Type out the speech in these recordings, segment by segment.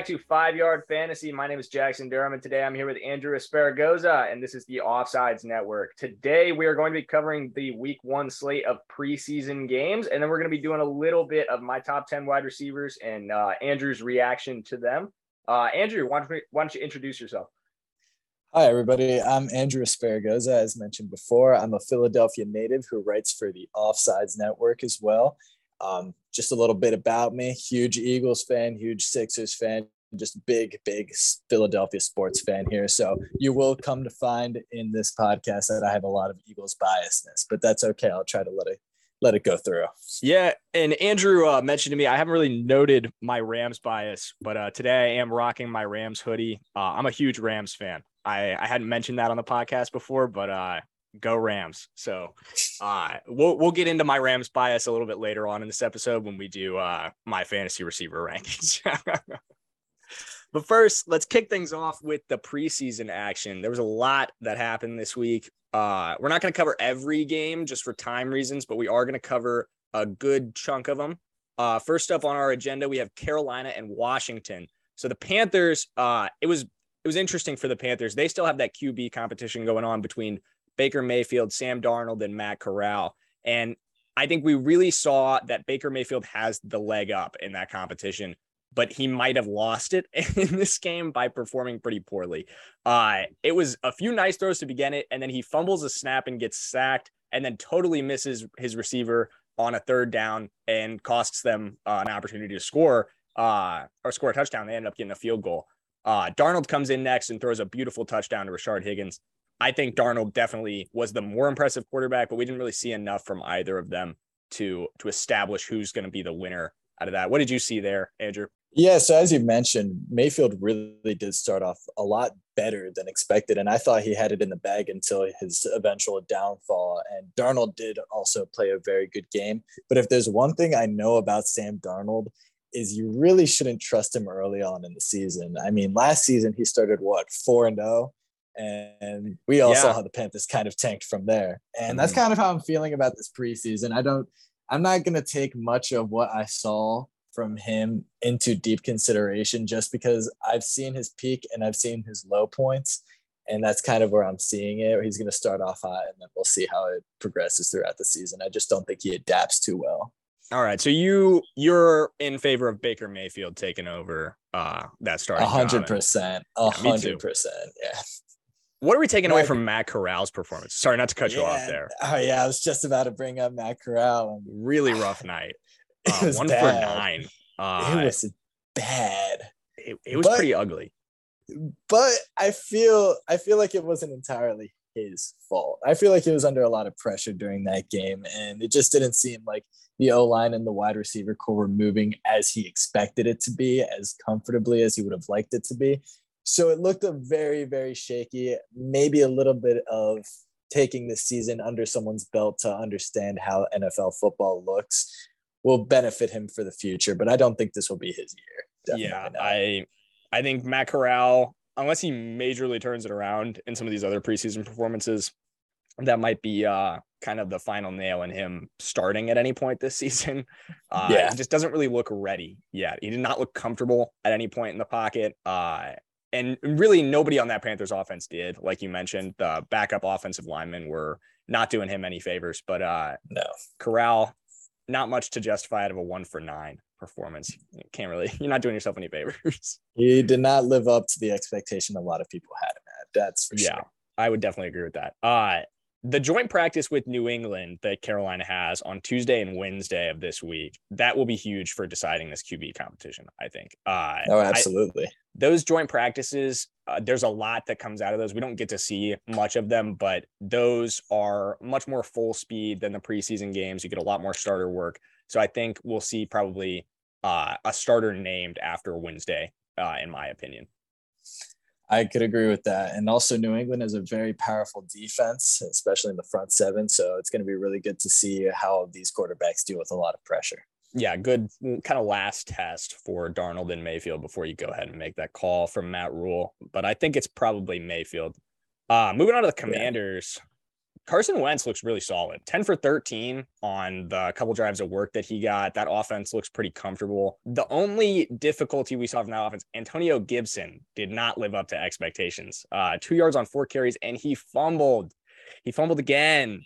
back to Five Yard Fantasy. My name is Jackson Durham, and today I'm here with Andrew Esparragoza, and this is the Offsides Network. Today we are going to be covering the Week One slate of preseason games, and then we're going to be doing a little bit of my top ten wide receivers and uh, Andrew's reaction to them. Uh, Andrew, why don't, we, why don't you introduce yourself? Hi, everybody. I'm Andrew Esparragoza. As mentioned before, I'm a Philadelphia native who writes for the Offsides Network as well. Um, just a little bit about me huge Eagles fan, huge Sixers fan, just big, big Philadelphia sports fan here. So you will come to find in this podcast that I have a lot of Eagles biasness, but that's okay. I'll try to let it let it go through. Yeah, and Andrew uh, mentioned to me I haven't really noted my Rams bias, but uh, today I am rocking my Rams hoodie. Uh, I'm a huge Rams fan. I, I hadn't mentioned that on the podcast before, but uh, go Rams. So uh, we'll we'll get into my Rams bias a little bit later on in this episode when we do uh, my fantasy receiver rankings. but first, let's kick things off with the preseason action. There was a lot that happened this week. Uh, we're not going to cover every game just for time reasons, but we are going to cover a good chunk of them. Uh, first up on our agenda, we have Carolina and Washington. So the Panthers, uh, it was it was interesting for the Panthers. They still have that QB competition going on between Baker Mayfield, Sam Darnold, and Matt Corral. And I think we really saw that Baker Mayfield has the leg up in that competition, but he might have lost it in this game by performing pretty poorly. Uh, it was a few nice throws to begin it, and then he fumbles a snap and gets sacked, and then totally misses his receiver on a third down and costs them uh, an opportunity to score uh, or score a touchdown. They end up getting a field goal. Uh, Darnold comes in next and throws a beautiful touchdown to Rashard Higgins. I think Darnold definitely was the more impressive quarterback, but we didn't really see enough from either of them to to establish who's going to be the winner out of that. What did you see there, Andrew? Yeah, so as you mentioned, Mayfield really did start off a lot better than expected, and I thought he had it in the bag until his eventual downfall. And Darnold did also play a very good game. But if there's one thing I know about Sam Darnold, is you really shouldn't trust him early on in the season. I mean, last season he started what four and zero, oh? and we all yeah. saw how the Panthers kind of tanked from there. And mm-hmm. that's kind of how I'm feeling about this preseason. I don't, I'm not going to take much of what I saw from him into deep consideration just because I've seen his peak and I've seen his low points. And that's kind of where I'm seeing it. He's going to start off hot and then we'll see how it progresses throughout the season. I just don't think he adapts too well. All right. So you you're in favor of Baker Mayfield taking over uh that starting. A hundred percent. A hundred percent. Yeah. What are we taking away from Matt Corral's performance? Sorry, not to cut yeah. you off there. Oh yeah, I was just about to bring up Matt Corral. Really rough night. Uh, it was one bad. for nine. Uh, it was bad. It, it was but, pretty ugly. But I feel I feel like it wasn't entirely his fault. I feel like he was under a lot of pressure during that game, and it just didn't seem like the O line and the wide receiver core were moving as he expected it to be, as comfortably as he would have liked it to be. So it looked a very, very shaky, maybe a little bit of taking the season under someone's belt to understand how NFL football looks will benefit him for the future. But I don't think this will be his year. Definitely yeah, not. I I think Matt Corral, unless he majorly turns it around in some of these other preseason performances, that might be uh, kind of the final nail in him starting at any point this season. Uh, yeah. He just doesn't really look ready yet. He did not look comfortable at any point in the pocket. Uh, and really nobody on that Panthers offense did. Like you mentioned, the backup offensive linemen were not doing him any favors. But uh, no, Corral, not much to justify out of a one for nine performance. You can't really, you're not doing yourself any favors. He did not live up to the expectation a lot of people had him at. That's for yeah, sure. I would definitely agree with that. Uh, the joint practice with New England that Carolina has on Tuesday and Wednesday of this week, that will be huge for deciding this QB competition, I think. Uh, oh, absolutely. I, those joint practices, uh, there's a lot that comes out of those. We don't get to see much of them, but those are much more full speed than the preseason games. You get a lot more starter work. So I think we'll see probably uh, a starter named after Wednesday, uh, in my opinion. I could agree with that. And also, New England is a very powerful defense, especially in the front seven. So it's going to be really good to see how these quarterbacks deal with a lot of pressure. Yeah, good kind of last test for Darnold and Mayfield before you go ahead and make that call from Matt Rhule. But I think it's probably Mayfield. Uh, moving on to the Commanders. Yeah. Carson Wentz looks really solid. 10 for 13 on the couple drives of work that he got. That offense looks pretty comfortable. The only difficulty we saw from that offense, Antonio Gibson did not live up to expectations. Uh, two yards on four carries, and he fumbled. He fumbled again.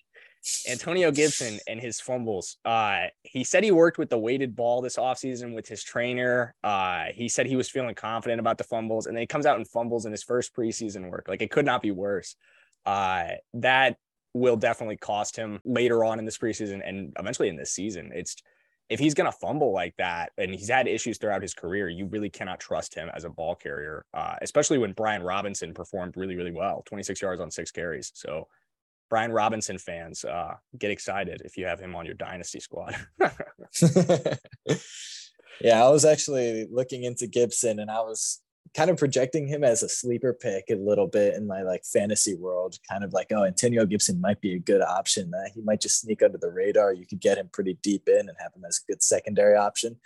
Antonio Gibson and his fumbles. Uh, he said he worked with the weighted ball this offseason with his trainer. Uh, he said he was feeling confident about the fumbles, and then he comes out and fumbles in his first preseason work. Like it could not be worse. Uh, that will definitely cost him later on in this preseason and eventually in this season. It's if he's going to fumble like that, and he's had issues throughout his career, you really cannot trust him as a ball carrier, uh, especially when Brian Robinson performed really, really well 26 yards on six carries. So, Brian Robinson fans, uh, get excited if you have him on your dynasty squad. yeah, I was actually looking into Gibson and I was kind of projecting him as a sleeper pick a little bit in my like fantasy world, kind of like, oh, Antonio Gibson might be a good option. Uh, he might just sneak under the radar. You could get him pretty deep in and have him as a good secondary option.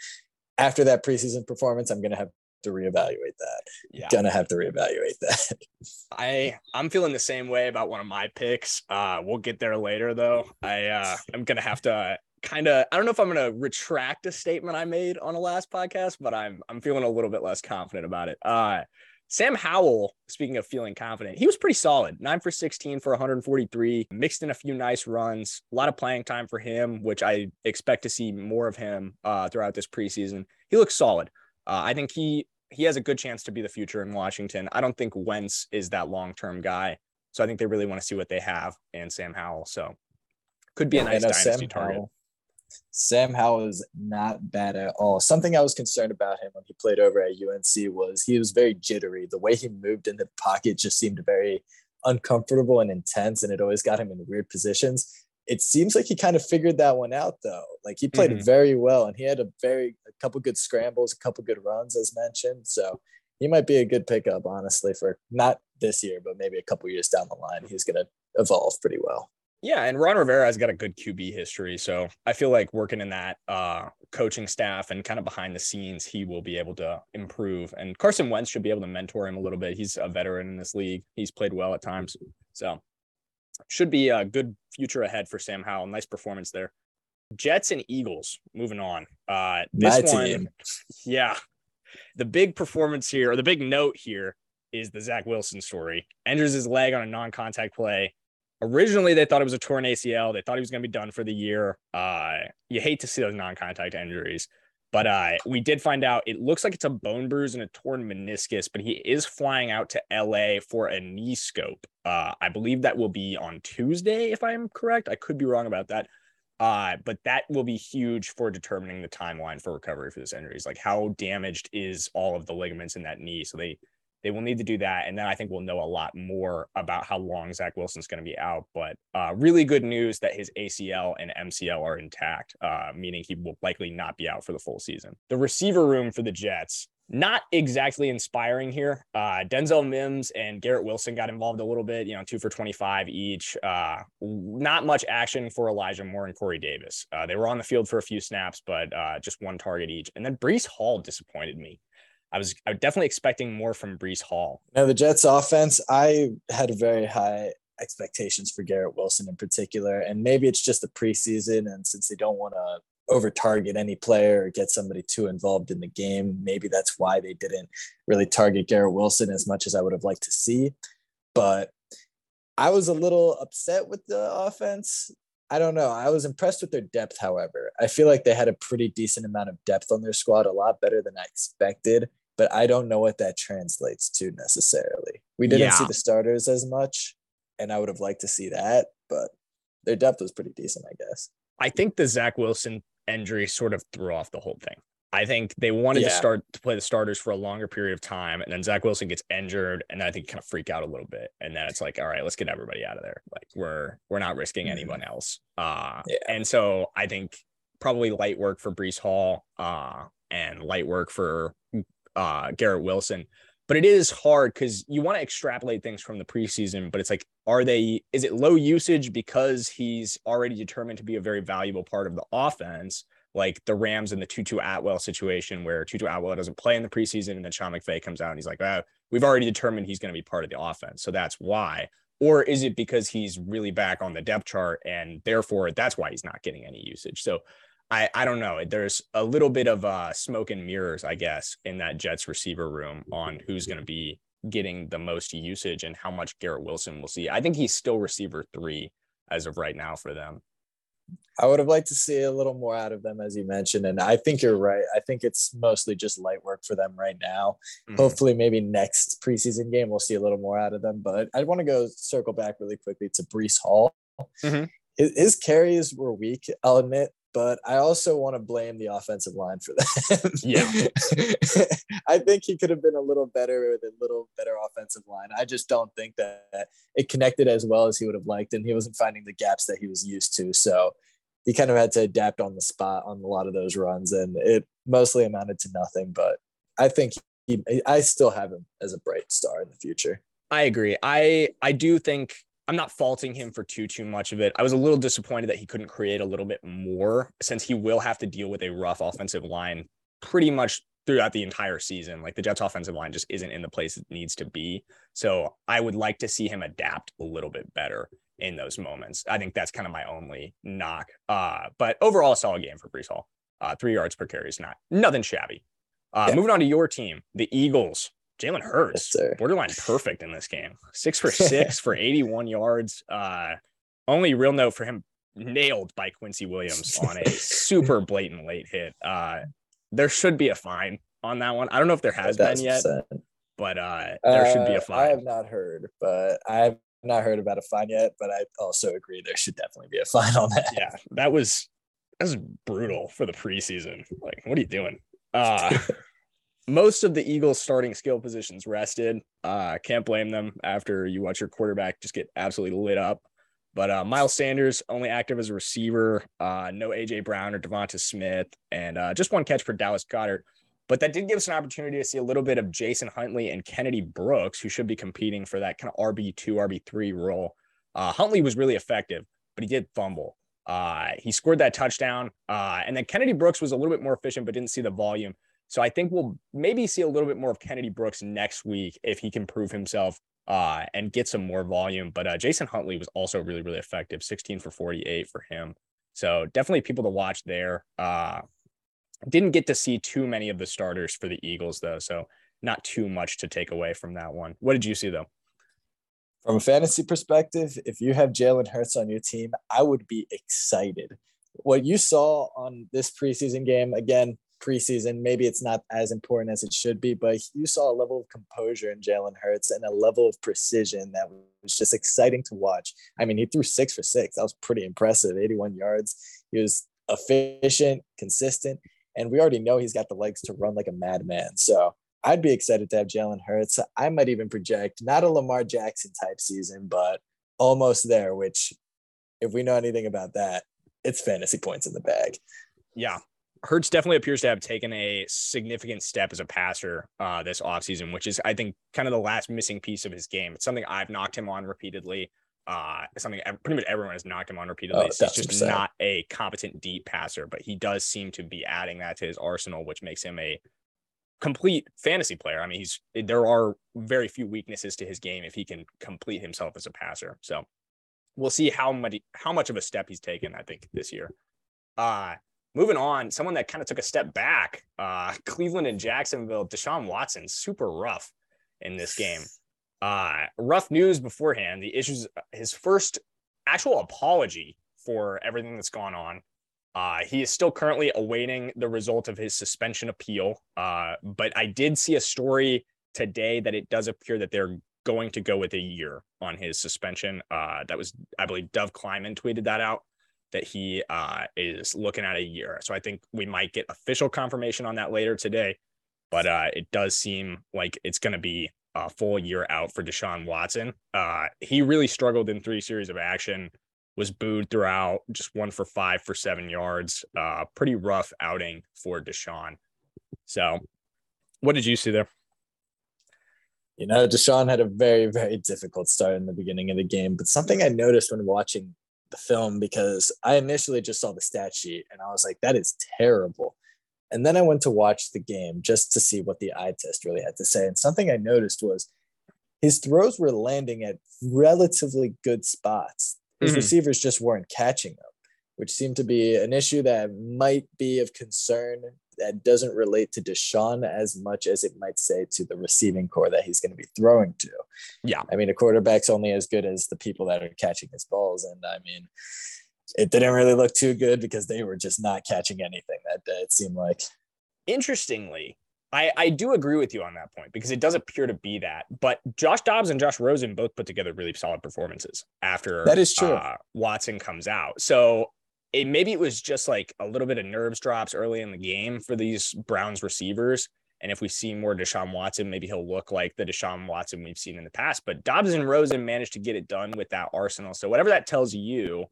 After that preseason performance, I'm going to have to reevaluate that. Yeah. Gonna have to reevaluate that. I I'm feeling the same way about one of my picks. Uh we'll get there later though. I uh I'm gonna have to kind of I don't know if I'm going to retract a statement I made on a last podcast, but I'm I'm feeling a little bit less confident about it. Uh Sam Howell, speaking of feeling confident, he was pretty solid. 9 for 16 for 143, mixed in a few nice runs, a lot of playing time for him, which I expect to see more of him uh, throughout this preseason. He looks solid. Uh, I think he he has a good chance to be the future in Washington. I don't think Wentz is that long-term guy. So I think they really want to see what they have in Sam Howell. So could be a nice dynasty Sam target. Howell Sam Howell is not bad at all. Something I was concerned about him when he played over at UNC was he was very jittery. The way he moved in the pocket just seemed very uncomfortable and intense, and it always got him in weird positions. It seems like he kind of figured that one out though. Like he played mm-hmm. very well, and he had a very a couple good scrambles, a couple good runs, as mentioned. So he might be a good pickup, honestly, for not this year, but maybe a couple years down the line. He's going to evolve pretty well. Yeah, and Ron Rivera has got a good QB history, so I feel like working in that uh, coaching staff and kind of behind the scenes, he will be able to improve. And Carson Wentz should be able to mentor him a little bit. He's a veteran in this league. He's played well at times, so should be a good future ahead for Sam Howell. Nice performance there. Jets and Eagles. Moving on. Uh, this My one, team. yeah, the big performance here, or the big note here, is the Zach Wilson story. Injures his leg on a non-contact play Originally, they thought it was a torn ACL. They thought he was going to be done for the year. Uh, you hate to see those non-contact injuries, but uh, we did find out it looks like it's a bone bruise and a torn meniscus. But he is flying out to LA for a knee scope. Uh, I believe that will be on Tuesday, if I'm correct. I could be wrong about that. Uh, but that will be huge for determining the timeline for recovery for this injury. Is like how damaged is all of the ligaments in that knee? So they they will need to do that. And then I think we'll know a lot more about how long Zach Wilson's going to be out. But uh, really good news that his ACL and MCL are intact, uh, meaning he will likely not be out for the full season. The receiver room for the Jets, not exactly inspiring here. Uh, Denzel Mims and Garrett Wilson got involved a little bit, you know, two for 25 each. Uh, not much action for Elijah Moore and Corey Davis. Uh, they were on the field for a few snaps, but uh, just one target each. And then Breece Hall disappointed me. I was I was definitely expecting more from Breece Hall. Now the Jets offense, I had very high expectations for Garrett Wilson in particular. And maybe it's just the preseason. And since they don't want to over target any player or get somebody too involved in the game, maybe that's why they didn't really target Garrett Wilson as much as I would have liked to see. But I was a little upset with the offense I don't know. I was impressed with their depth, however. I feel like they had a pretty decent amount of depth on their squad, a lot better than I expected, but I don't know what that translates to necessarily. We didn't yeah. see the starters as much, and I would have liked to see that, but their depth was pretty decent, I guess. I think the Zach Wilson injury sort of threw off the whole thing. I think they wanted yeah. to start to play the starters for a longer period of time, and then Zach Wilson gets injured, and I think kind of freak out a little bit, and then it's like, all right, let's get everybody out of there. Like we're we're not risking mm-hmm. anyone else. Uh, yeah. and so I think probably light work for Breece Hall, uh, and light work for uh Garrett Wilson. But it is hard because you want to extrapolate things from the preseason, but it's like, are they? Is it low usage because he's already determined to be a very valuable part of the offense? Like the Rams in the Tutu Atwell situation where Tutu Atwell doesn't play in the preseason and then Sean McVay comes out and he's like, oh, we've already determined he's going to be part of the offense. So that's why. or is it because he's really back on the depth chart and therefore that's why he's not getting any usage? So I, I don't know. There's a little bit of uh, smoke and mirrors, I guess, in that Jets receiver room on who's going to be getting the most usage and how much Garrett Wilson will see. I think he's still receiver three as of right now for them. I would have liked to see a little more out of them, as you mentioned. And I think you're right. I think it's mostly just light work for them right now. Mm-hmm. Hopefully, maybe next preseason game, we'll see a little more out of them. But I want to go circle back really quickly to Breece Hall. Mm-hmm. His, his carries were weak, I'll admit, but I also want to blame the offensive line for that. yeah. I think he could have been a little better with a little better offensive line. I just don't think that it connected as well as he would have liked, and he wasn't finding the gaps that he was used to. So he kind of had to adapt on the spot on a lot of those runs, and it mostly amounted to nothing. But I think he, I still have him as a bright star in the future. I agree. I I do think I'm not faulting him for too too much of it. I was a little disappointed that he couldn't create a little bit more since he will have to deal with a rough offensive line pretty much throughout the entire season. Like the Jets offensive line just isn't in the place it needs to be. So I would like to see him adapt a little bit better in those moments. I think that's kind of my only knock. Uh, but overall, a solid game for Breece Hall. Uh, three yards per carry is not nothing shabby. Uh, yeah. Moving on to your team, the Eagles. Jalen Hurts, yes, borderline perfect in this game. Six for six for 81 yards. Uh, only real note for him nailed by Quincy Williams on a super blatant late hit. Uh, there should be a fine on that one. I don't know if there has been yet, but uh, there should be a fine. Uh, I have not heard, but I have not heard about a fine yet. But I also agree there should definitely be a fine on that. Yeah, that was that was brutal for the preseason. Like, what are you doing? Uh, most of the Eagles starting skill positions rested. Uh, can't blame them after you watch your quarterback just get absolutely lit up. But uh, Miles Sanders only active as a receiver. Uh, no AJ Brown or Devonta Smith, and uh, just one catch for Dallas Goedert. But that did give us an opportunity to see a little bit of Jason Huntley and Kennedy Brooks, who should be competing for that kind of RB two, RB three role. Uh, Huntley was really effective, but he did fumble. Uh, he scored that touchdown, uh, and then Kennedy Brooks was a little bit more efficient, but didn't see the volume. So I think we'll maybe see a little bit more of Kennedy Brooks next week if he can prove himself uh, and get some more volume. But uh, Jason Huntley was also really, really effective 16 for 48 for him. So definitely people to watch there. Uh, didn't get to see too many of the starters for the Eagles, though. So not too much to take away from that one. What did you see, though? From a fantasy perspective, if you have Jalen Hurts on your team, I would be excited. What you saw on this preseason game, again, preseason. Maybe it's not as important as it should be, but you saw a level of composure in Jalen Hurts and a level of precision that was just exciting to watch. I mean, he threw six for six. That was pretty impressive. 81 yards. He was efficient, consistent, and we already know he's got the legs to run like a madman. So I'd be excited to have Jalen Hurts. I might even project not a Lamar Jackson type season, but almost there, which if we know anything about that, it's fantasy points in the bag. Yeah, Hurts definitely appears to have taken a significant step as a passer uh, this offseason, which is, I think, kind of the last missing piece of his game. It's something I've knocked him on repeatedly. Uh, something pretty much everyone has knocked him on repeatedly. Oh, He's just not a competent deep passer, but he does seem to be adding that to his arsenal, which makes him a complete fantasy player. I mean, he's there are very few weaknesses to his game if he can complete himself as a passer. So we'll see how much how much of a step he's taken. I think this year. Uh, moving on, someone that kind of took a step back, uh, Cleveland and Jacksonville, Deshaun Watson, super rough in this game. Uh, rough news beforehand. The issues, his first actual apology for everything that's gone on. Uh, he is still currently awaiting the result of his suspension appeal. Uh, but I did see a story today that it does appear that they're going to go with a year on his suspension. Uh, that was, I believe, Dov Kleiman tweeted that out that he uh, is looking at a year. So I think we might get official confirmation on that later today. But uh, it does seem like it's going to be a full year out for Deshaun Watson. Uh, he really struggled in three series of action, was booed throughout, just one for five for seven yards. Uh, pretty rough outing for Deshaun. So, what did you see there? You know, Deshaun had a very, very difficult start in the beginning of the game. But something I noticed when watching the film because I initially just saw the stat sheet and I was like, that is terrible. And then I went to watch the game just to see what the eye test really had to say. And something I noticed was his throws were landing at relatively good spots. His mm-hmm. receivers just weren't catching them, which seemed to be an issue that might be of concern that doesn't relate to Deshaun as much as it might say to the receiving core that he's going to be throwing to. Yeah. I mean, a quarterback's only as good as the people that are catching his balls. And I mean, it didn't really look too good because they were just not catching anything that day, it seemed like. Interestingly, I, I do agree with you on that point because it does appear to be that. But Josh Dobbs and Josh Rosen both put together really solid performances after that is true. Uh, Watson comes out. So it maybe it was just like a little bit of nerves drops early in the game for these Browns receivers. And if we see more Deshaun Watson, maybe he'll look like the Deshaun Watson we've seen in the past. But Dobbs and Rosen managed to get it done with that arsenal. So whatever that tells you,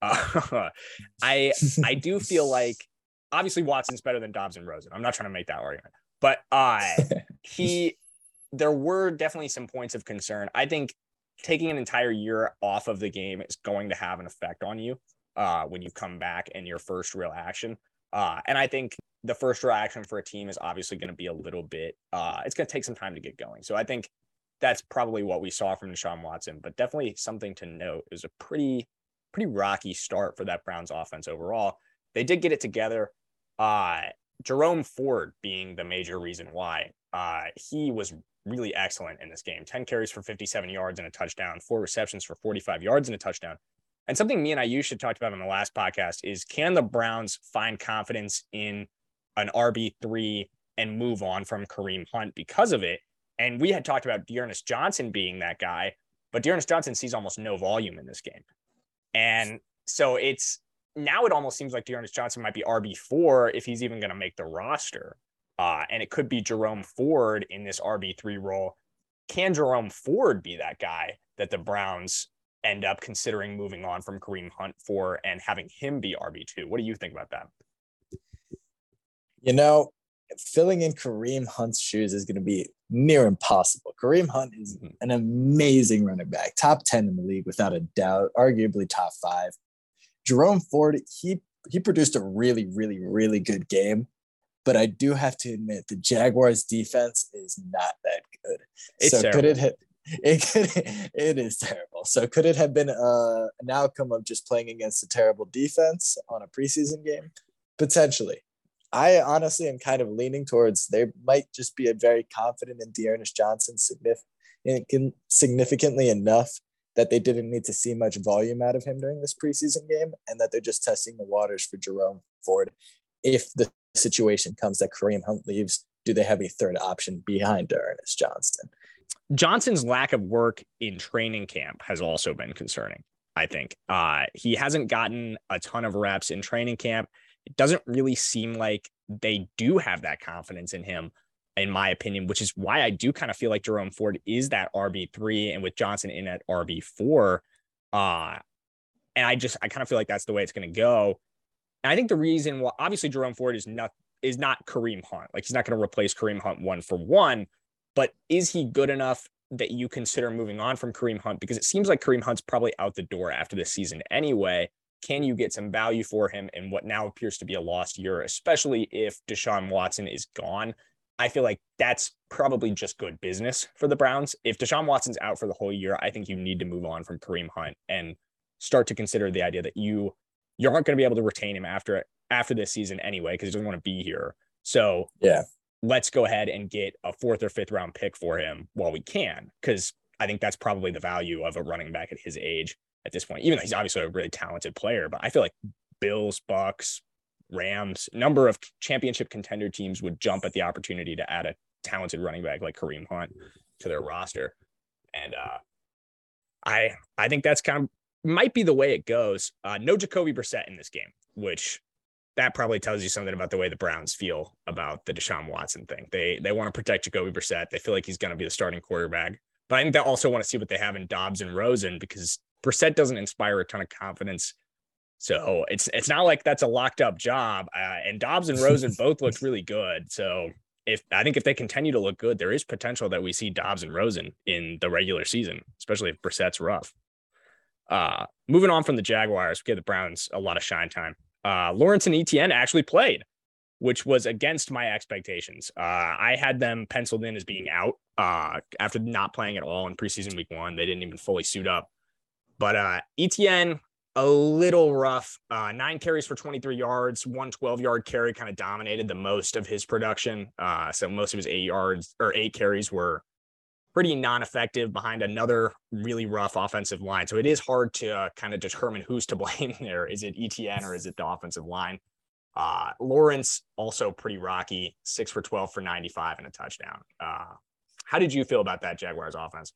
uh, I I do feel like obviously Watson's better than Dobbs and Rosen. I'm not trying to make that argument, but uh, he there were definitely some points of concern. I think taking an entire year off of the game is going to have an effect on you uh, when you come back in your first real action. Uh, and I think the first real action for a team is obviously going to be a little bit, uh, it's going to take some time to get going. So I think that's probably what we saw from Deshaun Watson, but definitely something to note is a pretty, pretty rocky start for that Browns offense overall. They did get it together. Uh, Jerome Ford being the major reason why. Uh, he was really excellent in this game 10 carries for 57 yards and a touchdown, four receptions for 45 yards and a touchdown. And something me and Ayush had talked about on the last podcast is can the Browns find confidence in an RB3 and move on from Kareem Hunt because of it? And we had talked about D'Ernest Johnson being that guy, but D'Ernest Johnson sees almost no volume in this game. And so it's now it almost seems like D'Ernest Johnson might be RB4 if he's even going to make the roster. Uh, and it could be Jerome Ford in this RB3 role. Can Jerome Ford be that guy that the Browns end up considering moving on from Kareem Hunt for and having him be RB2. What do you think about that? You know, filling in Kareem Hunt's shoes is going to be near impossible. Kareem Hunt is mm-hmm. an amazing running back, top 10 in the league without a doubt, arguably top five. Jerome Ford, he he produced a really, really, really good game. But I do have to admit the Jaguars defense is not that good. It's so terrible. could it hit it could it is terrible. So could it have been uh, an outcome of just playing against a terrible defense on a preseason game? Potentially. I honestly am kind of leaning towards they might just be a very confident in D'Ernest Johnson significant, significantly enough that they didn't need to see much volume out of him during this preseason game and that they're just testing the waters for Jerome Ford. If the situation comes that Kareem Hunt leaves, do they have a third option behind D'Ernest Johnson? Johnson's lack of work in training camp has also been concerning. I think uh, he hasn't gotten a ton of reps in training camp. It doesn't really seem like they do have that confidence in him, in my opinion, which is why I do kind of feel like Jerome Ford is that RB3 and with Johnson in at RB4. Uh, and I just, I kind of feel like that's the way it's going to go. And I think the reason, well, obviously Jerome Ford is not, is not Kareem Hunt. Like he's not going to replace Kareem Hunt one for one, but is he good enough that you consider moving on from Kareem Hunt? Because it seems like Kareem Hunt's probably out the door after this season anyway. Can you get some value for him in what now appears to be a lost year, especially if Deshaun Watson is gone? I feel like that's probably just good business for the Browns. If Deshaun Watson's out for the whole year, I think you need to move on from Kareem Hunt and start to consider the idea that you you aren't going to be able to retain him after after this season anyway because he doesn't want to be here. So yeah, let's go ahead and get a fourth or fifth round pick for him while we can. Cause I think that's probably the value of a running back at his age at this point, even though he's obviously a really talented player. But I feel like Bills, Bucks, Rams, number of championship contender teams would jump at the opportunity to add a talented running back like Kareem Hunt to their roster. And uh, I I think that's kind of might be the way it goes. Uh, no Jacoby Brissett in this game, which that probably tells you something about the way the Browns feel about the Deshaun Watson thing. They they want to protect Jacoby Brissett. They feel like he's going to be the starting quarterback. But I think they also want to see what they have in Dobbs and Rosen because Brissett doesn't inspire a ton of confidence. So it's it's not like that's a locked up job. Uh, and Dobbs and Rosen both looked really good. So if I think if they continue to look good, there is potential that we see Dobbs and Rosen in the regular season, especially if Brissett's rough. Uh, moving on from the Jaguars, we give the Browns a lot of shine time uh, Lawrence and Etienne actually played. which was against my expectations. Uh, I had them penciled in as being out uh, after not playing at all in preseason week one. They didn't even fully suit up. But uh, Etienne, a little rough. Uh, nine carries for 23 yards, one 12 yard carry kind of dominated the most of his production. Uh, so most of his eight yards or eight carries were pretty non effective behind another really rough offensive line. So it is hard to uh, kind of determine who's to blame there. Is it Etienne or is it the offensive line? Uh, Lawrence also pretty rocky, six for 12 for 95 and a touchdown. Uh, how did you feel about that Jaguars offense?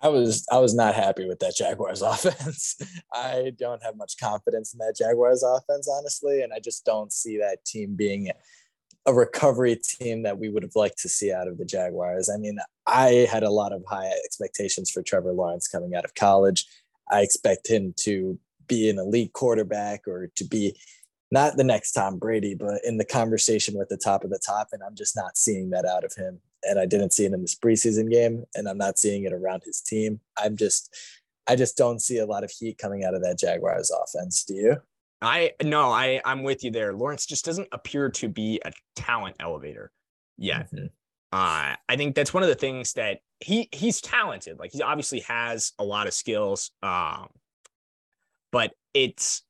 I was I was not happy with that Jaguars offense. I don't have much confidence in that Jaguars offense, honestly, and I just don't see that team being a recovery team that we would have liked to see out of the Jaguars. I mean, I had a lot of high expectations for Trevor Lawrence coming out of college. I expect him to be an elite quarterback or to be not the next Tom Brady, but in the conversation with the top of the top. And I'm just not seeing that out of him. And I didn't see it in this preseason game, and I'm not seeing it around his team. I'm just, I just don't see a lot of heat coming out of that Jaguars offense. Do you? I no, I I'm with you there. Lawrence just doesn't appear to be a talent elevator yet. Mm-hmm. Uh, I think that's one of the things that he he's talented. Like he obviously has a lot of skills. Um, but it's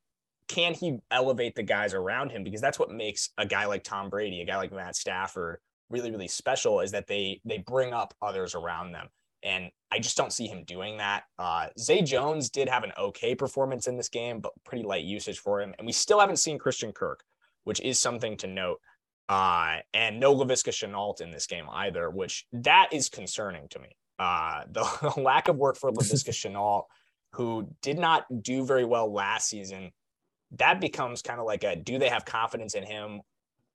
can he elevate the guys around him? Because that's what makes a guy like Tom Brady, a guy like Matt Stafford, really, really special is that they they bring up others around them. And I just don't see him doing that. Uh, Zay Jones did have an okay performance in this game, but pretty light usage for him. And we still haven't seen Christian Kirk, which is something to note. Uh, and no Laviska Shenault in this game either, which that is concerning to me. Uh, the, the lack of work for Laviska Shenault, who did not do very well last season, that becomes kind of like a do they have confidence in him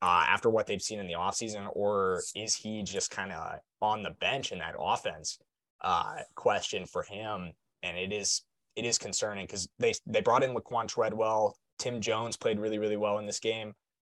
uh, after what they've seen in the offseason, or is he just kind of on the bench in that offense uh, question for him? And it is it is concerning because they they brought in Laquan Treadwell. Tim Jones played really really well in this game.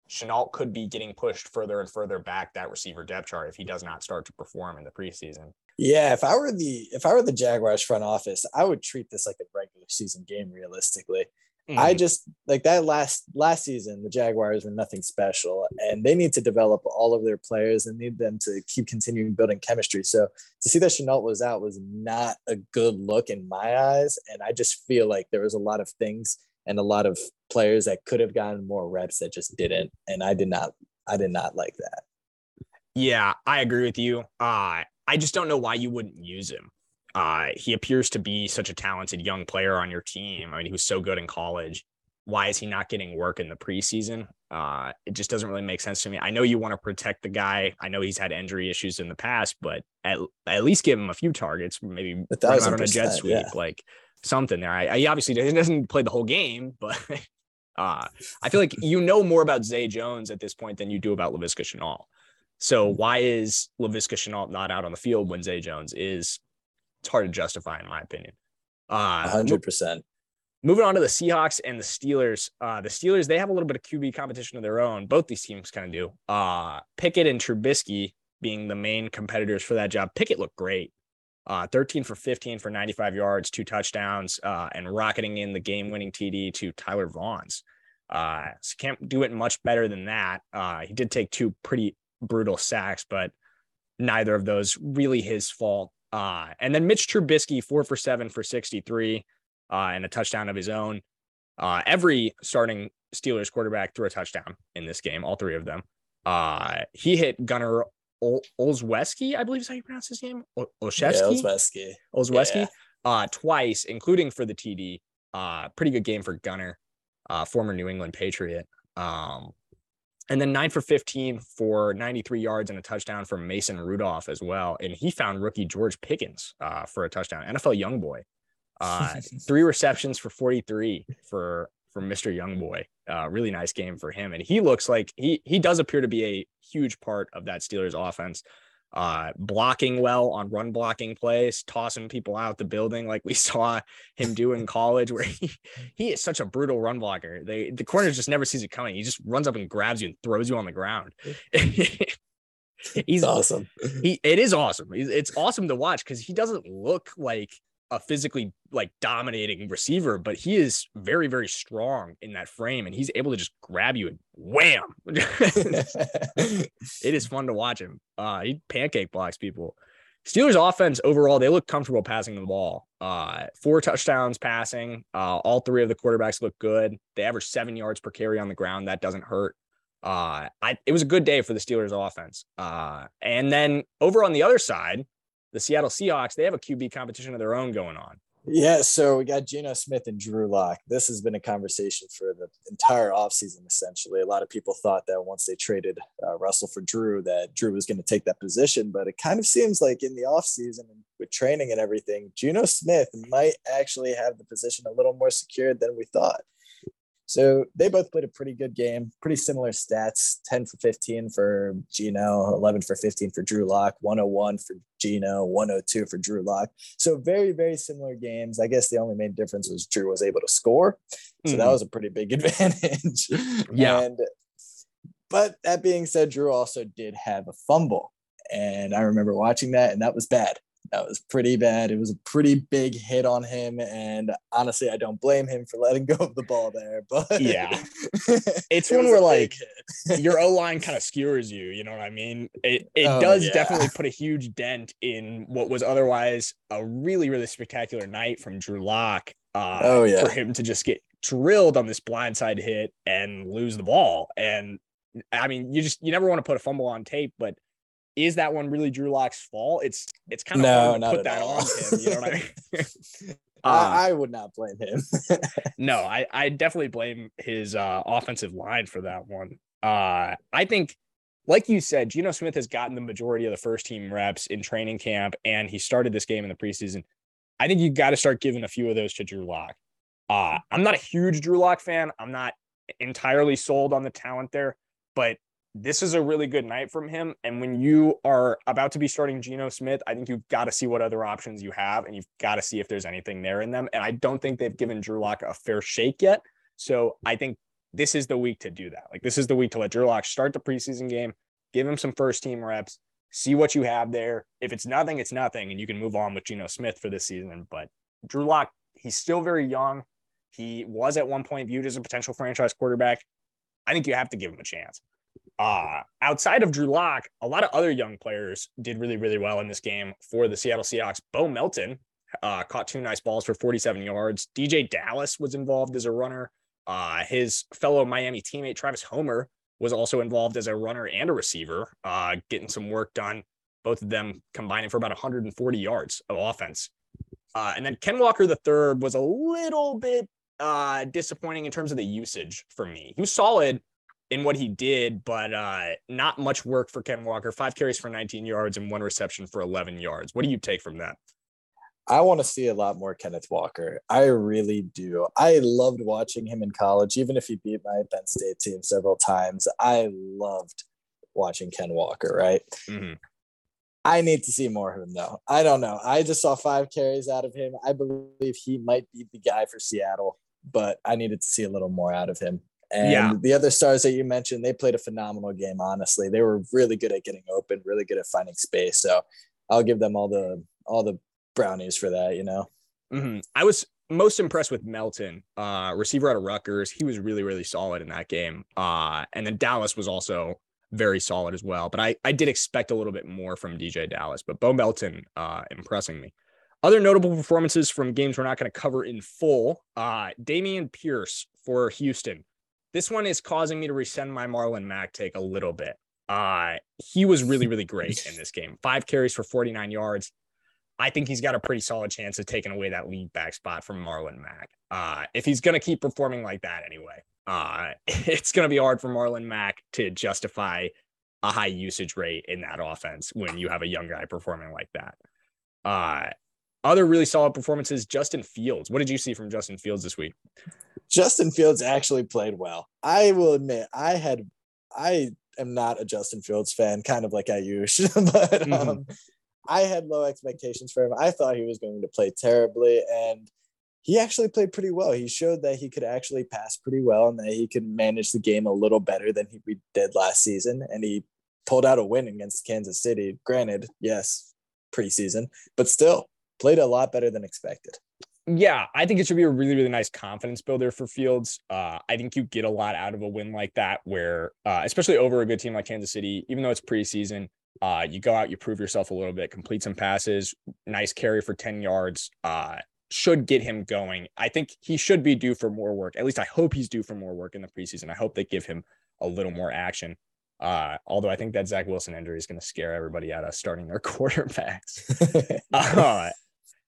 Shenault could be getting pushed further and further back that receiver depth chart if he does not start to perform in the preseason. Yeah, if I were the if I were the Jaguars front office, I would treat this like a regular season game realistically. Mm-hmm. I just like that last last season, the Jaguars were nothing special, and they need to develop all of their players and need them to keep continuing building chemistry. So to see that Shenault was out was not a good look in my eyes, and I just feel like there was a lot of things and a lot of players that could have gotten more reps that just didn't, and I did not, I did not like that. Yeah, I agree with you. Uh, I just don't know why you wouldn't use him. Uh, he appears to be such a talented young player on your team. I mean, he was so good in college. Why is he not getting work in the preseason? Uh, it just doesn't really make sense to me. I know you want to protect the guy. I know he's had injury issues in the past, but at, at least give him a few targets, maybe a run on a jet sweep, yeah. like something there. I, I obviously doesn't play the whole game, but uh, I feel like you know more about Zay Jones at this point than you do about Laviska Shenault. So why is Laviska Shenault not out on the field when Zay Jones is? It's hard to justify in my opinion. Uh, hundred percent. Moving on to the Seahawks and the Steelers. Uh, the Steelers they have a little bit of QB competition of their own. Both these teams kind of do. Uh, Pickett and Trubisky being the main competitors for that job. Pickett looked great. Uh, 13 for 15 for 95 yards, two touchdowns, uh, and rocketing in the game-winning TD to Tyler Vaughns. Uh, so can't do it much better than that. Uh, he did take two pretty brutal sacks, but neither of those really his fault. Uh, and then Mitch Trubisky, four for seven for 63 uh, and a touchdown of his own. Uh, every starting Steelers quarterback threw a touchdown in this game, all three of them. Uh, he hit Gunner Ol- Olszewski, I believe is how you pronounce his name. Ol- Olszewski? Yeah, Olszewski. Olszewski, yeah. uh, twice, including for the TD. Uh, pretty good game for Gunner, uh, former New England Patriot. Um, and then nine for 15 for 93 yards and a touchdown from Mason Rudolph as well. And he found rookie George Pickens uh, for a touchdown, NFL young boy. Uh, three receptions for 43 for for Mr. Young Boy. Uh, really nice game for him. And he looks like he he does appear to be a huge part of that Steelers offense uh, blocking well on run blocking plays, tossing people out the building like we saw him do in college, where he, he is such a brutal run blocker. They the corner just never sees it coming. He just runs up and grabs you and throws you on the ground. He's awesome. He it is awesome. It's awesome to watch because he doesn't look like a physically like dominating receiver, but he is very, very strong in that frame and he's able to just grab you and wham. it is fun to watch him. Uh, he pancake blocks people. Steelers offense overall, they look comfortable passing the ball. Uh, four touchdowns passing. Uh, all three of the quarterbacks look good. They average seven yards per carry on the ground. That doesn't hurt. Uh, I, it was a good day for the Steelers offense. Uh, and then over on the other side, the Seattle Seahawks, they have a QB competition of their own going on. Yeah, so we got Geno Smith and Drew Lock. This has been a conversation for the entire offseason, essentially. A lot of people thought that once they traded uh, Russell for Drew, that Drew was going to take that position. But it kind of seems like in the offseason with training and everything, Geno Smith might actually have the position a little more secured than we thought. So they both played a pretty good game, pretty similar stats 10 for 15 for Geno, 11 for 15 for Drew Lock, 101 for Geno, 102 for Drew Lock. So very, very similar games. I guess the only main difference was Drew was able to score. So mm-hmm. that was a pretty big advantage. Yeah. And, but that being said, Drew also did have a fumble. And I remember watching that, and that was bad that was pretty bad. It was a pretty big hit on him, and honestly, I don't blame him for letting go of the ball there. But yeah, it's it one where like your O line kind of skewers you. You know what I mean? It it oh, does yeah. definitely put a huge dent in what was otherwise a really really spectacular night from Drew Lock. Uh, oh yeah, for him to just get drilled on this blindside hit and lose the ball, and I mean, you just you never want to put a fumble on tape, but is that one really Drew Lock's fault? It's it's kind of no, hard to put that all. on him. You know what I mean? I, I, would not blame him. no, I, I definitely blame his uh, offensive line for that one. Uh, I think, like you said, Geno Smith has gotten the majority of the first team reps in training camp, and he started this game in the preseason. I think you got to start giving a few of those to Drew Lock. Uh, I'm not a huge Drew Lock fan. I'm not entirely sold on the talent there, but this is a really good night from him. And when you are about to be starting Geno Smith, I think you've got to see what other options you have and you've got to see if there's anything there in them. And I don't think they've given Drew Lock a fair shake yet. So I think this is the week to do that. Like this is the week to let Drew Lock start the preseason game, give him some first team reps, see what you have there. If it's nothing, it's nothing, and you can move on with Geno Smith for this season. But Drew Lock, he's still very young. He was at one point viewed as a potential franchise quarterback. I think you have to give him a chance. Uh, outside of Drew Lock, a lot of other young players did really, really well in this game for the Seattle Seahawks. Bo Melton uh, caught two nice balls for 47 yards. DJ Dallas was involved as a runner. Uh, his fellow Miami teammate Travis Homer was also involved as a runner and a receiver, uh, getting some work done. Both of them combining for about 140 yards of offense. Uh, and then Ken Walker III was a little bit uh, disappointing in terms of the usage for me. He was solid, in what he did, but uh, not much work for Ken Walker. Five carries for 19 yards and one reception for 11 yards. What do you take from that? I want to see a lot more Kenneth Walker. I really do. I loved watching him in college, even if he beat my Penn State team several times. I loved watching Ken Walker, right? Mm-hmm. I need to see more of him, though. I don't know. I just saw five carries out of him. I believe he might be the guy for Seattle, but I needed to see a little more out of him. And yeah. the other stars that you mentioned, they played a phenomenal game. Honestly, they were really good at getting open, really good at finding space. So I'll give them all the all the brownies for that. You know, mm-hmm. I was most impressed with Melton, uh, receiver out of Rutgers. He was really really solid in that game. Uh, and then Dallas was also very solid as well. But I I did expect a little bit more from DJ Dallas, but Bo Melton uh, impressing me. Other notable performances from games we're not going to cover in full. Uh, Dameon Pierce for Houston this one is causing me to resend my Marlon Mack take a little bit. Uh, he was really, really great in this game. Five carries for 49 yards. I think he's got a pretty solid chance of taking away that lead back spot from Marlon Mack. Uh, if he's going to keep performing like that anyway, uh, it's going to be hard for Marlon Mack to justify a high usage rate in that offense when you have a young guy performing like that. Uh, other really solid performances, Justin Fields. What did you see from Justin Fields this week? Justin Fields actually played well. I will admit, I had, I am not a Justin Fields fan, kind of like I Ayush, but mm-hmm. um, I had low expectations for him. I thought he was going to play terribly, and he actually played pretty well. He showed that he could actually pass pretty well and that he could manage the game a little better than he we did last season. And he pulled out a win against Kansas City. Granted, yes, preseason, but still, played a lot better than expected. Yeah, I think it should be a really, really nice confidence builder for Fields. Uh, I think you get a lot out of a win like that, where uh, especially over a good team like Kansas City, even though it's preseason, uh, you go out, you prove yourself a little bit, complete some passes, nice carry for 10 yards, uh, should get him going. I think he should be due for more work. At least I hope he's due for more work in the preseason. I hope they give him a little more action. Uh, although I think that Zach Wilson injury is going to scare everybody out of starting their quarterbacks. uh,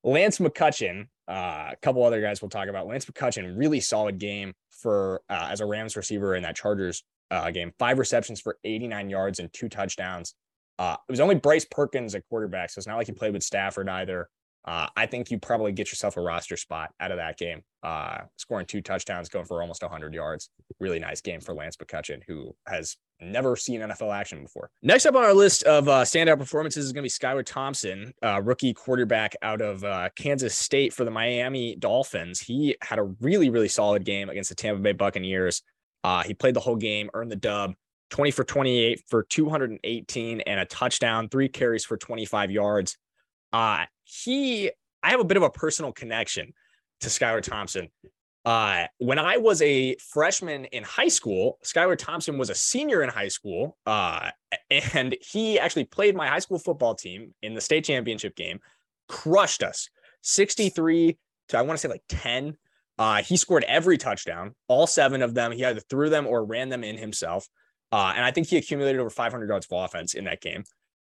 Lance McCutcheon, uh, a couple other guys we'll talk about. Lance McCutcheon, really solid game for uh, as a Rams receiver in that Chargers uh, game. Five receptions for 89 yards and two touchdowns. Uh, it was only Bryce Perkins at quarterback, so it's not like he played with Stafford either. Uh, I think you probably get yourself a roster spot out of that game. Uh, scoring two touchdowns, going for almost 100 yards. Really nice game for Lance McCutcheon, who has never seen NFL action before. Next up on our list of uh, standout performances is going to be Skylar Thompson, uh, rookie quarterback out of uh, Kansas State for the Miami Dolphins. He had a really, really solid game against the Tampa Bay Buccaneers. Uh, he played the whole game, earned the dub. 20 for 28 for 218 and a touchdown, three carries for 25 yards. He, I have a bit of a personal connection to Skylar Thompson. Uh, when I was a freshman in high school, Skylar Thompson was a senior in high school. Uh, and he actually played my high school football team in the state championship game, crushed us 63 to, I want to say like 10. Uh, he scored every touchdown, all seven of them. He either threw them or ran them in himself. Uh, and I think he accumulated over 500 yards of offense in that game.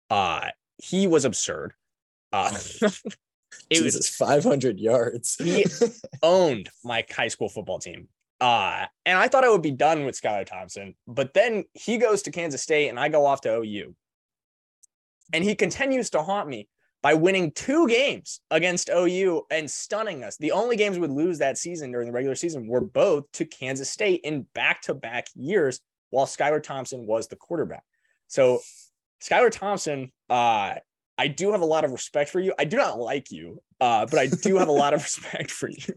Uh, he was absurd. Uh, it Jesus, was 500 yards. he owned my high school football team. Uh, and I thought I would be done with Skylar Thompson, but then he goes to Kansas State and I go off to OU. And he continues to haunt me by winning two games against OU and stunning us. The only games we would lose that season during the regular season were both to Kansas State in back to back years while Skylar Thompson was the quarterback. So, Skylar Thompson, uh, I do have a lot of respect for you. I do not like you, uh, but I do have a lot of respect for you.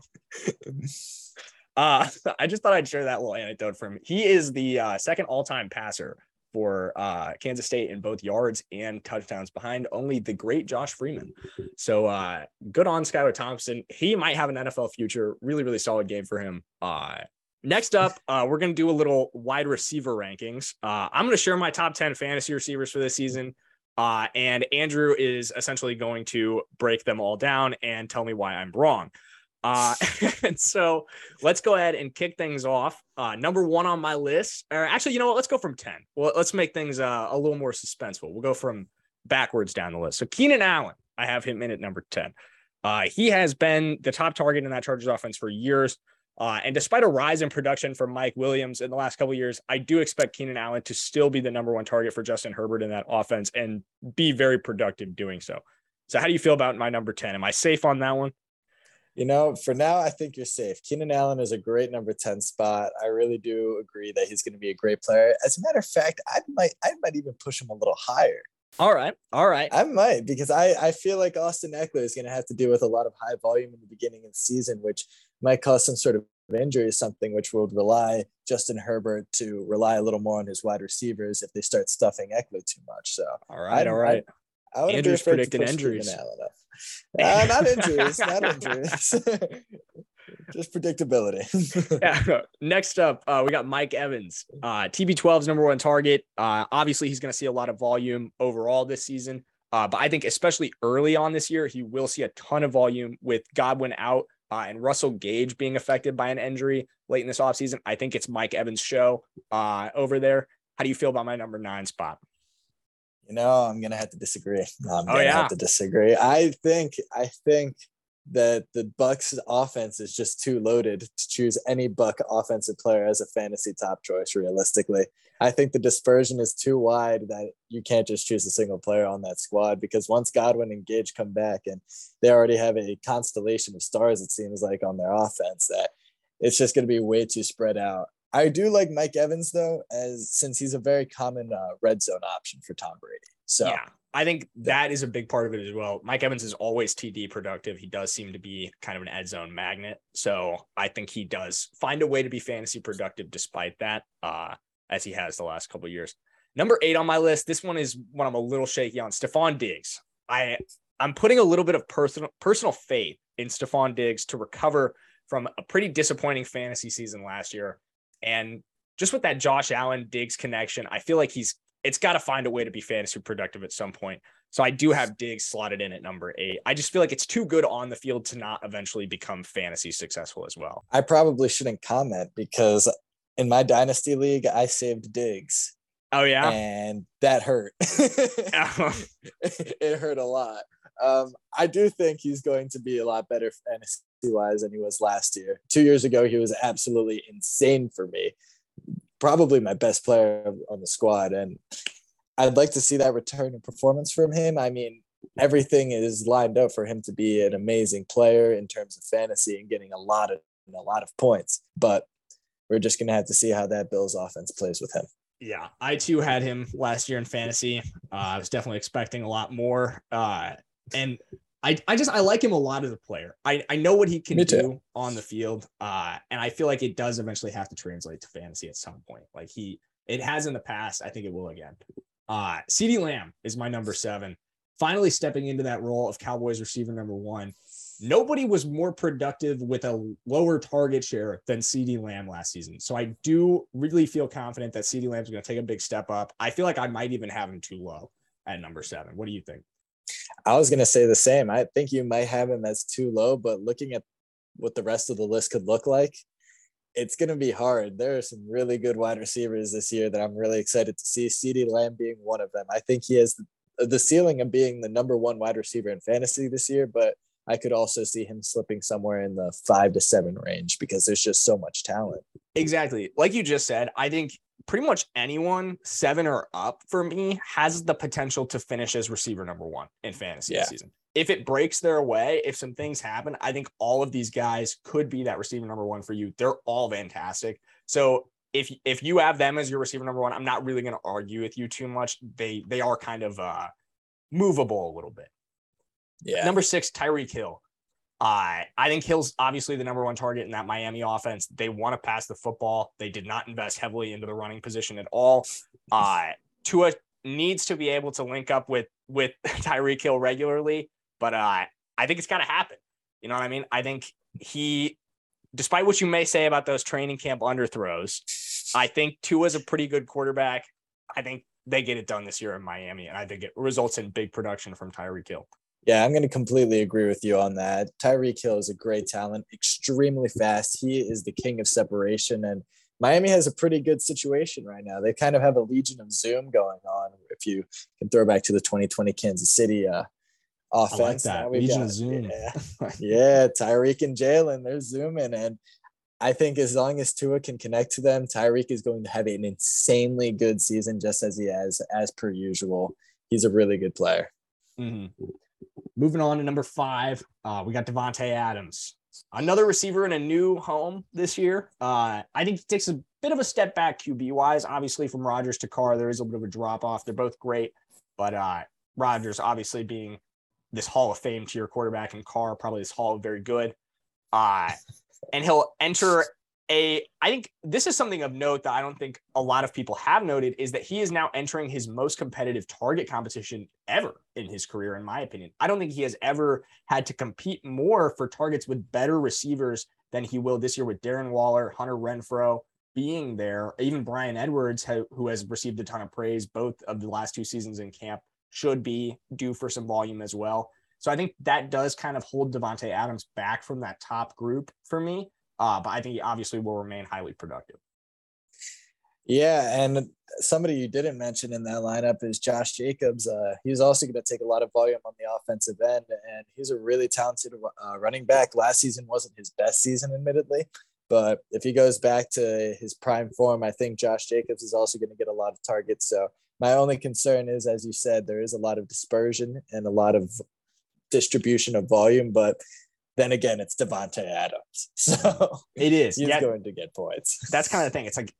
uh, I just thought I'd share that little anecdote from him. He is the uh, second all-time passer for uh, Kansas State in both yards and touchdowns, behind only the great Josh Freeman. So uh, good on Skylar Thompson. He might have an NFL future. Really, really solid game for him. Uh, next up, uh, we're going to do a little wide receiver rankings. Uh, I'm going to share my top 10 fantasy receivers for this season. Uh, and Andrew is essentially going to break them all down and tell me why I'm wrong. Uh, and so let's go ahead and kick things off. Uh, number one on my list, or actually, you know what? Let's go from 10. Well, let's make things uh, a little more suspenseful. We'll go from backwards down the list. So Keenan Allen, I have him in at number 10. Uh, he has been the top target in that Chargers offense for years. Uh, and despite a rise in production from Mike Williams in the last couple years, I do expect Keenan Allen to still be the number one target for Justin Herbert in that offense and be very productive doing so. So, how do you feel about my number 10? Am I safe on that one? You know, for now, I think you're safe. Keenan Allen is a great number 10 spot. I really do agree that he's going to be a great player. As a matter of fact, I might I might even push him a little higher. All right. All right. I might because I, I feel like Austin Ekeler is going to have to deal with a lot of high volume in the beginning of the season, which might cause some sort of injury, or something which would rely Justin Herbert to rely a little more on his wide receivers if they start stuffing Ekeler too much. So, all right. I, all right. I, I Andrew's predicted injuries. Uh, not injuries, not injuries. Just predictability. yeah. Next up, uh, we got Mike Evans. Uh, TB12's number one target. Uh, obviously, he's going to see a lot of volume overall this season. Uh, but I think especially early on this year, he will see a ton of volume with Godwin out uh, and Russell Gage being affected by an injury late in this offseason. I think it's Mike Evans' show uh, over there. How do you feel about my number nine spot? You know, I'm gonna have to disagree. I'm oh, gonna yeah. have to disagree. I think I think that the Bucs offense is just too loaded to choose any Buck offensive player as a fantasy top choice realistically. I think the dispersion is too wide that you can't just choose a single player on that squad because once Godwin and Gage come back and they already have a constellation of stars it seems like on their offense that it's just going to be way too spread out. I do like Mike Evans though as since he's a very common uh, red zone option for Tom Brady. So yeah. I think that is a big part of it as well. Mike Evans is always TD productive. He does seem to be kind of an ed zone magnet. So I think he does find a way to be fantasy productive despite that, uh, as he has the last couple years. Number eight on my list. This one is one I'm a little shaky on. Stefon Diggs. I I'm putting a little bit of personal personal faith in Stefon Diggs to recover from a pretty disappointing fantasy season last year. And just with that Josh Allen Diggs connection, I feel like he's it's got to find a way to be fantasy productive at some point. So I do have Diggs slotted in at number eight. I just feel like it's too good on the field to not eventually become fantasy successful as well. I probably shouldn't comment because in my dynasty league, I saved Diggs. Oh yeah, and that hurt. it hurt a lot. Um, I do think he's going to be a lot better fantasy wise than he was last year. Two years ago, he was absolutely insane for me probably my best player on the squad. And I'd like to see that return in performance from him. I mean, everything is lined up for him to be an amazing player in terms of fantasy and getting a lot of a lot of points. But we're just gonna have to see how that Bills offense plays with him. Yeah, I too had him last year in fantasy. Uh, I was definitely expecting a lot more. Uh, and I, I just I like him a lot as a player. I, I know what he can do on the field. Uh, and I feel like it does eventually have to translate to fantasy at some point. Like he it has in the past. I think it will again. Uh CeeDee Lamb is my number seven. Finally stepping into that role of Cowboys receiver number one. Nobody was more productive with a lower target share than CeeDee Lamb last season. So I do really feel confident that CeeDee Lamb is going to take a big step up. I feel like I might even have him too low at number seven. What do you think? I was going to say the same. I think you might have him as too low, but looking at what the rest of the list could look like, it's going to be hard. There are some really good wide receivers this year that I'm really excited to see. CeeDee Lamb being one of them. I think he has the ceiling of being the number one wide receiver in fantasy this year, but I could also see him slipping somewhere in the five to seven range because there's just so much talent. Exactly. Like you just said, I think pretty much anyone seven or up for me has the potential to finish as receiver number one in fantasy yeah. season. If it breaks their way, if some things happen, I think all of these guys could be that receiver number one for you. They're all fantastic. So if if you have them as your receiver number one, I'm not really going to argue with you too much. They they are kind of uh movable a little bit. Yeah. Number six, Tyreek Hill. Uh, I think Hill's obviously the number one target in that Miami offense. They want to pass the football. They did not invest heavily into the running position at all. Uh, Tua needs to be able to link up with with Tyreek Hill regularly, but uh, I think it's got to happen. You know what I mean? I think he, despite what you may say about those training camp underthrows, I think Tua's a pretty good quarterback. I think they get it done this year in Miami, and I think it results in big production from Tyreek Hill. Yeah, I'm going to completely agree with you on that. Tyreek Hill is a great talent, extremely fast. He is the king of separation. And Miami has a pretty good situation right now. They kind of have a legion of Zoom going on. If you can throw back to the 2020 Kansas City uh, offense. I like that. Legion got, of Zoom. Yeah, yeah Tyreek and Jalen, they're zooming. And I think as long as Tua can connect to them, Tyreek is going to have an insanely good season, just as he has, as per usual. He's a really good player. Mm-hmm. Moving on to number five, uh, we got Davante Adams, another receiver in a new home this year. Uh, I think he takes a bit of a step back QB wise. Obviously, from Rodgers to Carr, there is a bit of a drop off. They're both great, but uh, Rodgers obviously being this Hall of Fame tier quarterback, and Carr probably this Hall of very good. Uh, and he'll enter a I think this is something of note that I don't think a lot of people have noted is that he is now entering his most competitive target competition ever in his career in my opinion. I don't think he has ever had to compete more for targets with better receivers than he will this year with Darren Waller, Hunter Renfrow being there, even Bryan Edwards who has received a ton of praise both of the last two seasons in camp should be due for some volume as well. So I think that does kind of hold Davante Adams back from that top group for me. Uh, but I think he obviously will remain highly productive. Yeah, and somebody you didn't mention in that lineup is Josh Jacobs. Uh, he's also going to take a lot of volume on the offensive end, and he's a really talented uh, running back. Last season wasn't his best season, admittedly, but if he goes back to his prime form, I think Josh Jacobs is also going to get a lot of targets. So my only concern is, as you said, there is a lot of dispersion and a lot of distribution of volume, but then again, it's Davante Adams. So it is. He's yeah. going to get points. That's kind of the thing. It's like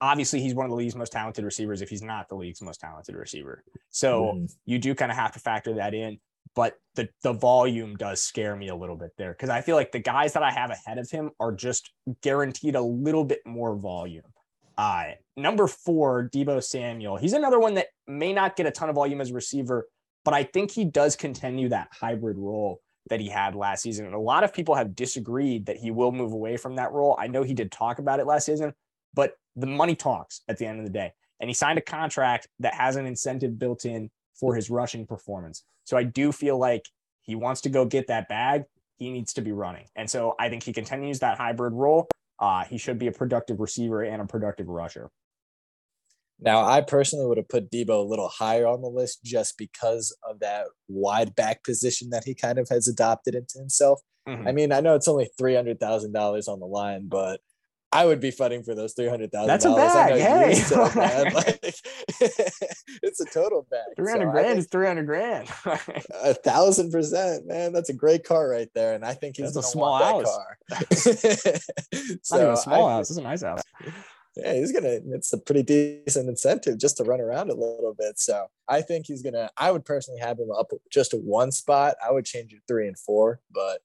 obviously he's one of the league's most talented receivers if he's not the league's most talented receiver. So mm. you do kind of have to factor that in. But the the volume does scare me a little bit there because I feel like the guys that I have ahead of him are just guaranteed a little bit more volume. Uh, number four, Deebo Samuel. He's another one that may not get a ton of volume as a receiver, but I think he does continue that hybrid role that he had last season. And a lot of people have disagreed that he will move away from that role. I know he did talk about it last season, but the money talks at the end of the day. And he signed a contract that has an incentive built in for his rushing performance. So I do feel like he wants to go get that bag. He needs to be running. And so I think he continues that hybrid role. Uh, he should be a productive receiver and a productive rusher. Now, I personally would have put Deebo a little higher on the list just because of that wide back position that he kind of has adopted into himself. Mm-hmm. I mean, I know it's only three hundred thousand dollars on the line, but I would be fighting for those three hundred thousand. That's a bag. Hey, so, like, it's a total bag. Three hundred so grand is three hundred grand. a thousand percent, man. That's a great car right there, and I think he's a small house. car. so Not even a small I, house. It's a nice house yeah, he's gonna. It's a pretty decent incentive just to run around a little bit. So I think he's gonna. I would personally have him up just one spot. I would change it three and four, but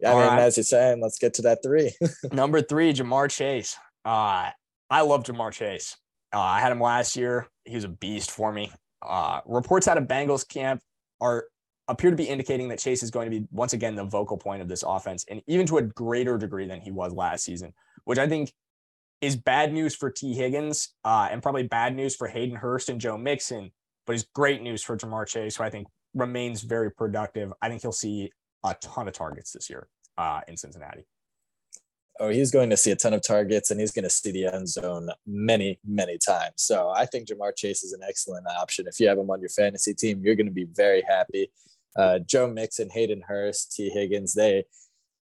yeah, I mean, right. as you're saying, let's get to that three. Number three, Ja'Marr Chase. Uh, I love Ja'Marr Chase. Uh, I had him last year. He was a beast for me. Uh, reports out of Bengals camp are appear to be indicating that Chase is going to be once again the vocal point of this offense, and even to a greater degree than he was last season, which I think is bad news for Tee Higgins uh, and probably bad news for Hayden Hurst and Joe Mixon, but is great news for Ja'Marr Chase, who I think remains very productive. I think he'll see a ton of targets this year uh, in Cincinnati. Oh, he's going to see a ton of targets and he's going to see the end zone many, many times. So I think Ja'Marr Chase is an excellent option. If you have him on your fantasy team, you're going to be very happy. Uh, Joe Mixon, Hayden Hurst, Tee Higgins, they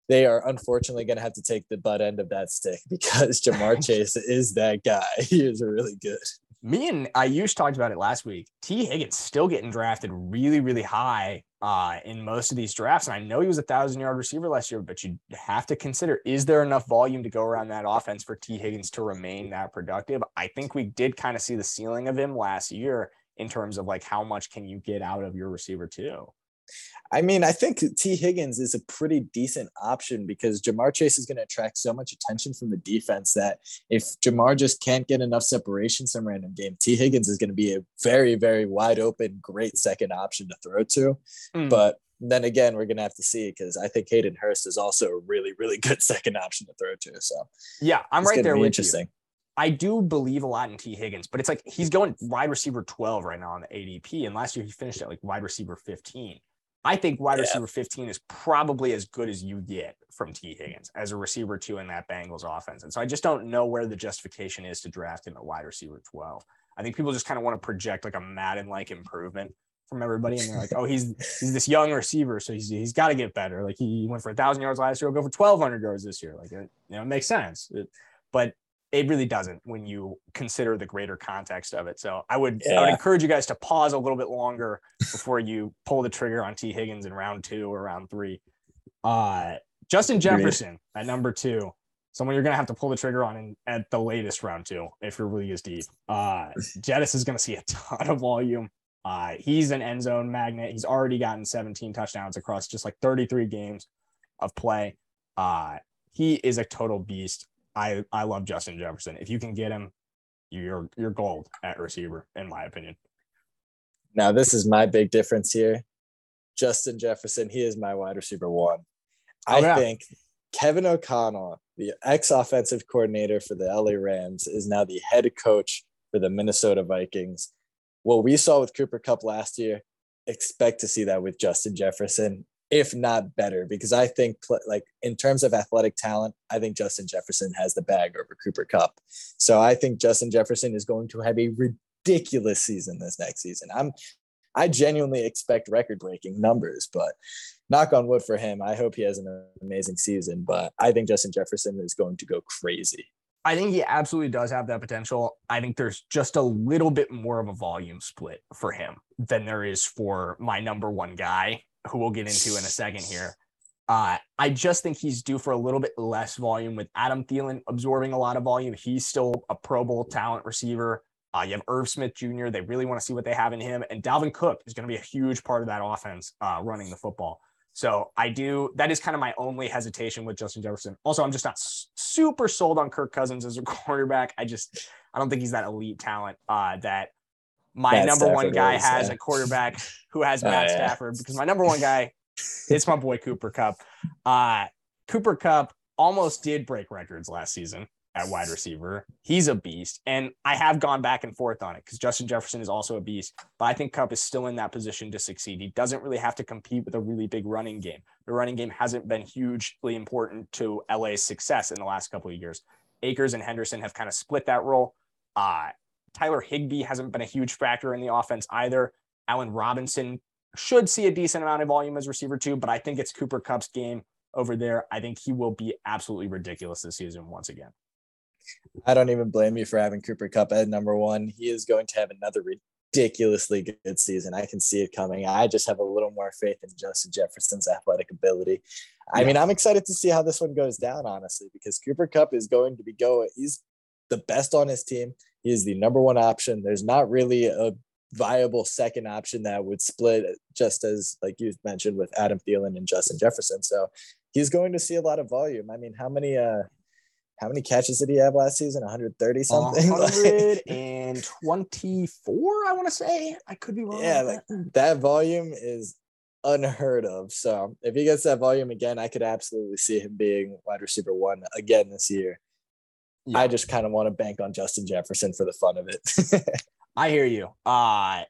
they are unfortunately going to have to take the butt end of that stick because Ja'Marr Chase is that guy. He is really good. Me and Ayush talked about it last week. Tee Higgins still getting drafted really, really high uh, in most of these drafts. And I know he was a thousand yard receiver last year, but you have to consider is there enough volume to go around that offense for Tee Higgins to remain that productive? I think we did kind of see the ceiling of him last year in terms of like how much can you get out of your receiver, too. I mean, I think Tee Higgins is a pretty decent option because Ja'Marr Chase is going to attract so much attention from the defense that if Ja'Marr just can't get enough separation some random game, Tee Higgins is going to be a very, very wide open, great second option to throw to. Mm. But then again, we're going to have to see because I think Hayden Hurst is also a really, really good second option to throw to. So, yeah, I'm right there with interesting. you. I do believe a lot in Tee Higgins, but it's like he's going wide receiver 12 right now on the ADP. And last year he finished at like wide receiver 15. I think wide yeah. receiver 15 is probably as good as you get from Tee Higgins as a receiver two in that Bengals offense. And so I just don't know where the justification is to draft him at wide receiver 12. I think people just kind of want to project like a Madden like improvement from everybody. And they're like, oh, he's he's this young receiver, so he's he's got to get better. Like he went for a thousand yards last year, he'll go for 1200 yards this year. Like it, you know, it makes sense. It, but it really doesn't when you consider the greater context of it. So I would yeah. I would encourage you guys to pause a little bit longer before you pull the trigger on Tee Higgins in round two or round three. Uh, Justin Jefferson at number two, someone you're gonna have to pull the trigger on in, at the latest round two if your league is deep. Uh, Jettis is gonna see a ton of volume. Uh, he's an end zone magnet. He's already gotten 17 touchdowns across just like 33 games of play. Uh, he is a total beast. I I love Justin Jefferson. If you can get him, you're you're gold at receiver, in my opinion. Now this is my big difference here. Justin Jefferson, he is my wide receiver one. Oh, I oh, yeah. think Kevin O'Connell, the ex-offensive coordinator for the LA Rams, is now the head coach for the Minnesota Vikings. What we saw with Cooper Kupp last year, expect to see that with Justin Jefferson if not better, because I think like in terms of athletic talent, I think Justin Jefferson has the bag over Cooper Kupp. So I think Justin Jefferson is going to have a ridiculous season this next season. I'm I genuinely expect record breaking numbers, but knock on wood for him. I hope he has an amazing season, but I think Justin Jefferson is going to go crazy. I think he absolutely does have that potential. I think there's just a little bit more of a volume split for him than there is for my number one guy who we'll get into in a second here. Uh, I just think he's due for a little bit less volume with Adam Thielen absorbing a lot of volume. He's still a Pro Bowl talent receiver. Uh, you have Irv Smith Jr. They really want to see what they have in him. And Dalvin Cook is going to be a huge part of that offense uh, running the football. So I do, that is kind of my only hesitation with Justin Jefferson. Also, I'm just not super sold on Kirk Cousins as a quarterback. I just, I don't think he's that elite talent uh, that my Matt number one guy is, has yeah. a quarterback who has Oh, Matt yeah. Stafford because my number one guy, it's my boy Cooper Kupp. Uh, Cooper Kupp almost did break records last season at wide receiver. He's a beast, and I have gone back and forth on it because Justin Jefferson is also a beast. But I think Kupp is still in that position to succeed. He doesn't really have to compete with a really big running game. The running game hasn't been hugely important to LA's success in the last couple of years. Akers and Henderson have kind of split that role. Uh, Tyler Higbee hasn't been a huge factor in the offense either. Allen Robinson should see a decent amount of volume as receiver too, but I think it's Cooper Kupp's game over there. I think he will be absolutely ridiculous this season once again. I don't even blame you for having Cooper Kupp at number one. He is going to have another ridiculously good season. I can see it coming. I just have a little more faith in Justin Jefferson's athletic ability. I Yeah. mean, I'm excited to see how this one goes down, honestly, because Cooper Kupp is going to be going. He's the best on his team. He is the number one option. There's not really a viable second option that would split, just as like you mentioned with Adam Thielen and Justin Jefferson. So he's going to see a lot of volume. I mean, how many uh how many catches did he have last season? 130 something. Like, 124, I want to say. I could be wrong. yeah, like that. that volume is unheard of. So if he gets that volume again, I could absolutely see him being wide receiver one again this year. Yeah. I just kind of want to bank on Justin Jefferson for the fun of it. I hear you. Uh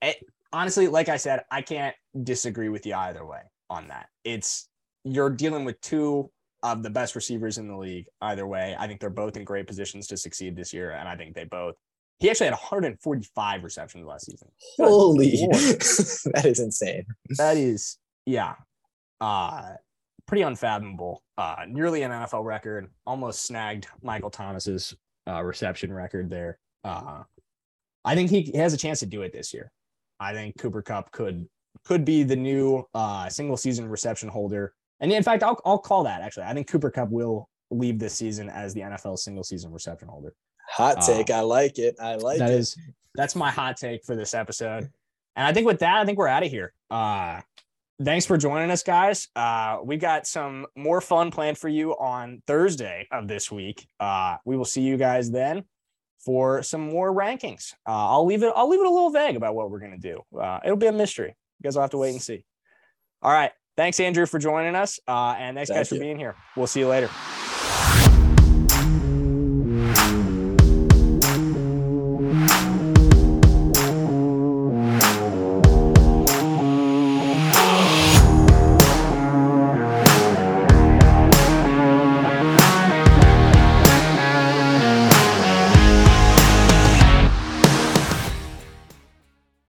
it, honestly, like I said, I can't disagree with you either way on that. It's you're dealing with two of the best receivers in the league either way. I think they're both in great positions to succeed this year, and I think they both. He actually had 145 receptions last season. Holy, that is insane. That is, yeah, uh, pretty unfathomable. Uh, nearly an NFL record, almost snagged Michael Thomas's uh, reception record there. Uh, I think he has a chance to do it this year. I think Cooper Kupp could could be the new uh, single season reception holder, and in fact, I'll I'll call that actually. I think Cooper Kupp will leave this season as the NFL single season reception holder. Hot Uh, take. I like it. I like That it. is that's my hot take for this episode. And I think with that, I think we're out of here. Uh thanks for joining us, guys. Uh we got some more fun planned for you on Thursday of this week. Uh we will see you guys then for some more rankings. Uh I'll leave it I'll leave it a little vague about what we're gonna do. Uh it'll be a mystery. You guys will have to wait and see. All right. Thanks, Andrew, for joining us. Uh and thanks Thank guys for being here. We'll see you later.